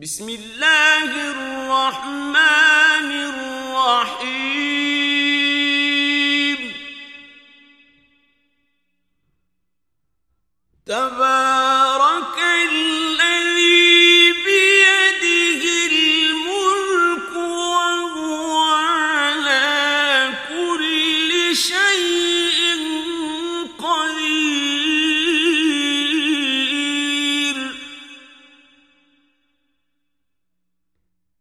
بسم الله الرحمن الرحيم. تبارك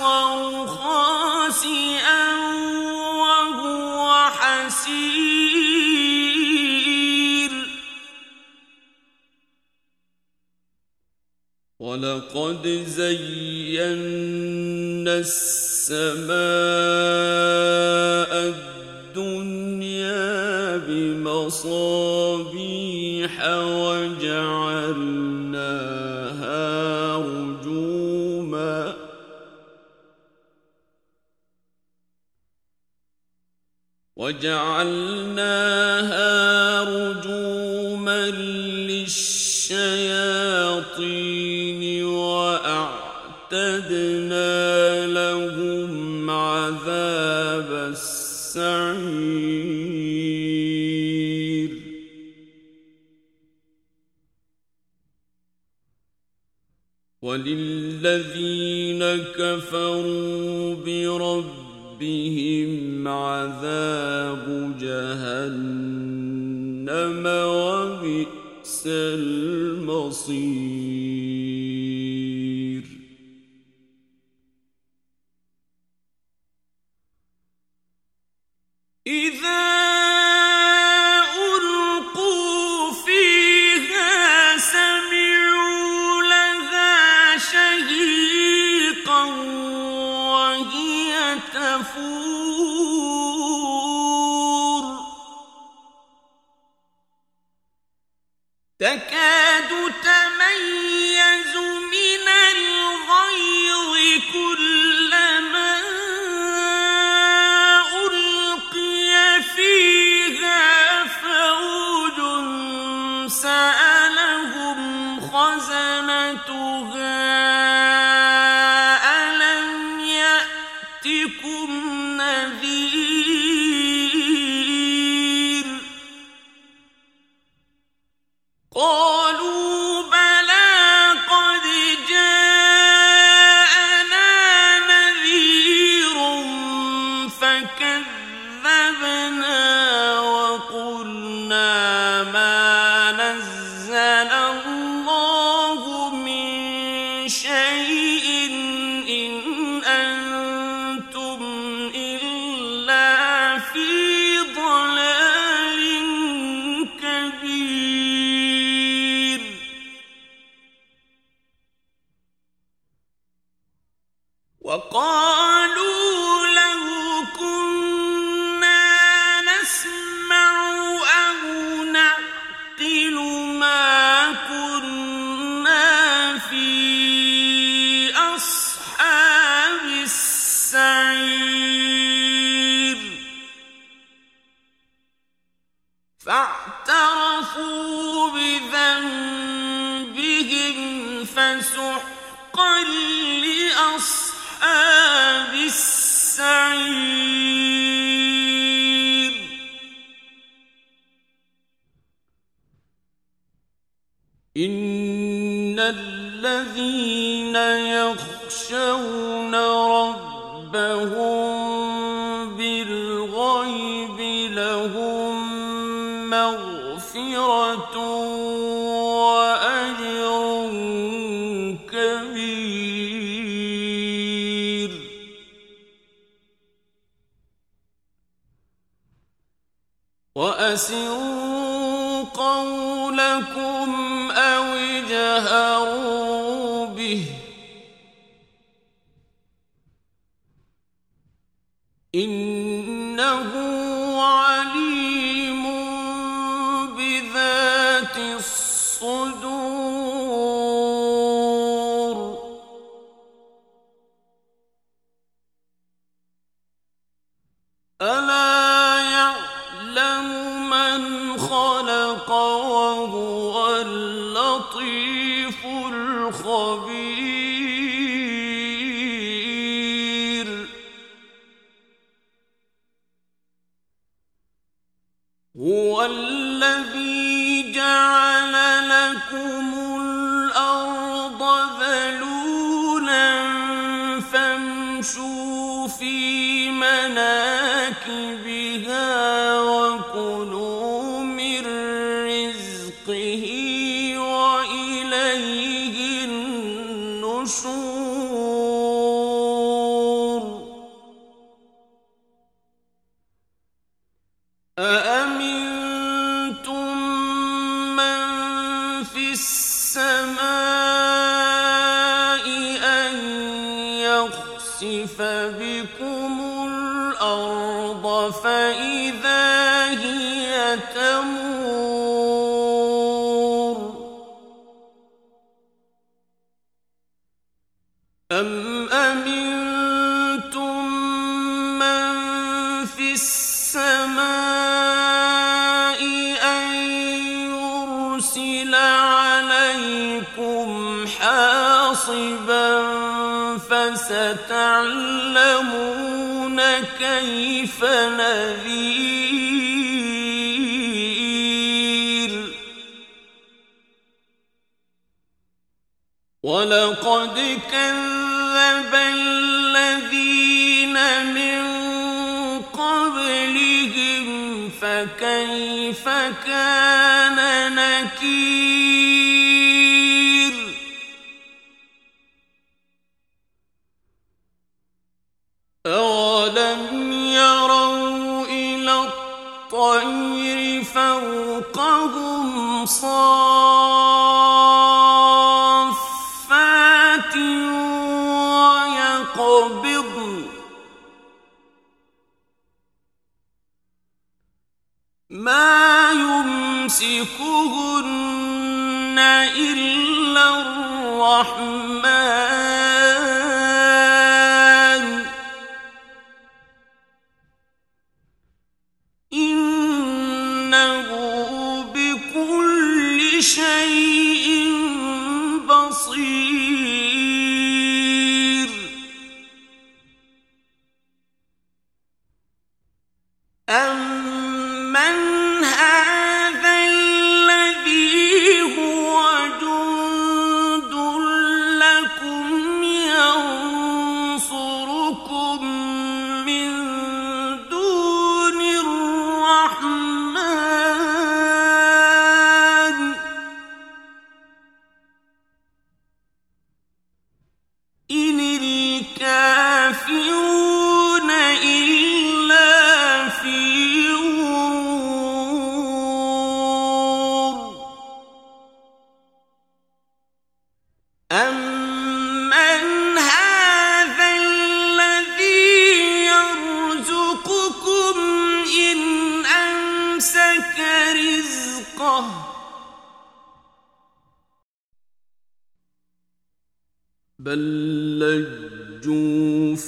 البصر خاسئا وهو حسير. ولقد زينا السماء الدنيا بمصابيح وجعلناها وجعلناها رجوما للشياطين وأعتدنا لهم عذاب السعير. وللذين كفروا بربهم عذاب جهنم وبئس المصير تتبع بذنبهم فسحقا لأصحاب السعير. إن الذين يخشون ربهم قولكم أو اجهروا خبير هو الذي جعل لكم ذلولا فامشوا في مناكبها أم أمنتم من في السماء أن يرسل عليكم حاصبا فستعلمون كيف نذير. ولقد كذب الذين من قبلهم فكيف كان نكير؟ فوقهم صافات يقبضن ما يمسكهن إلا الرحمن. إلا في غرور. أمن هذا الذي يرزقكم إن أمسك رزقه. بل لجوا ونفور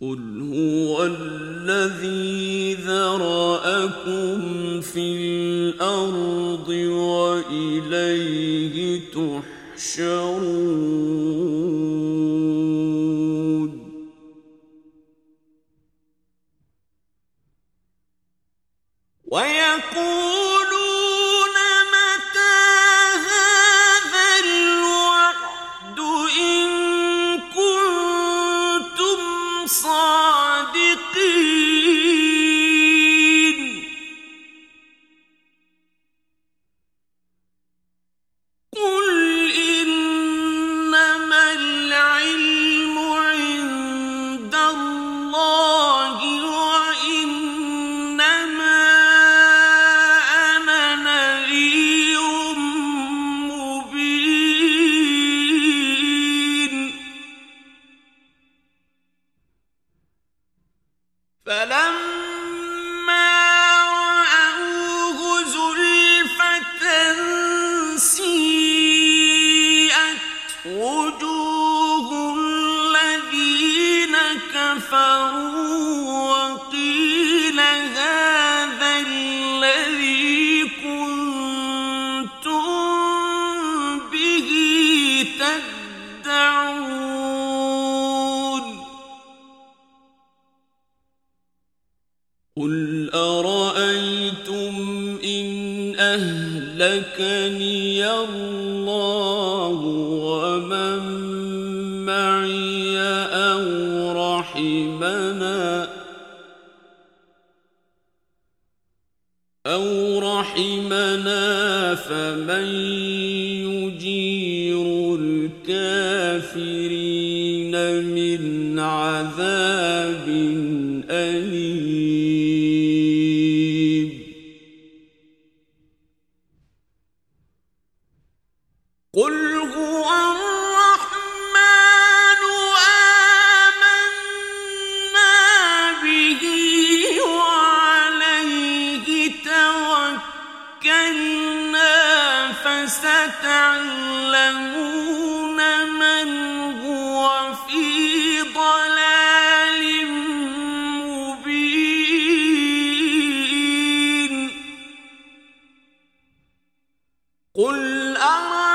قل هو الذي ذرأكم في الأرض وإليه تحشرون رحمنا أو رحمنا فمن يجير الكافرين من عذاب الأرض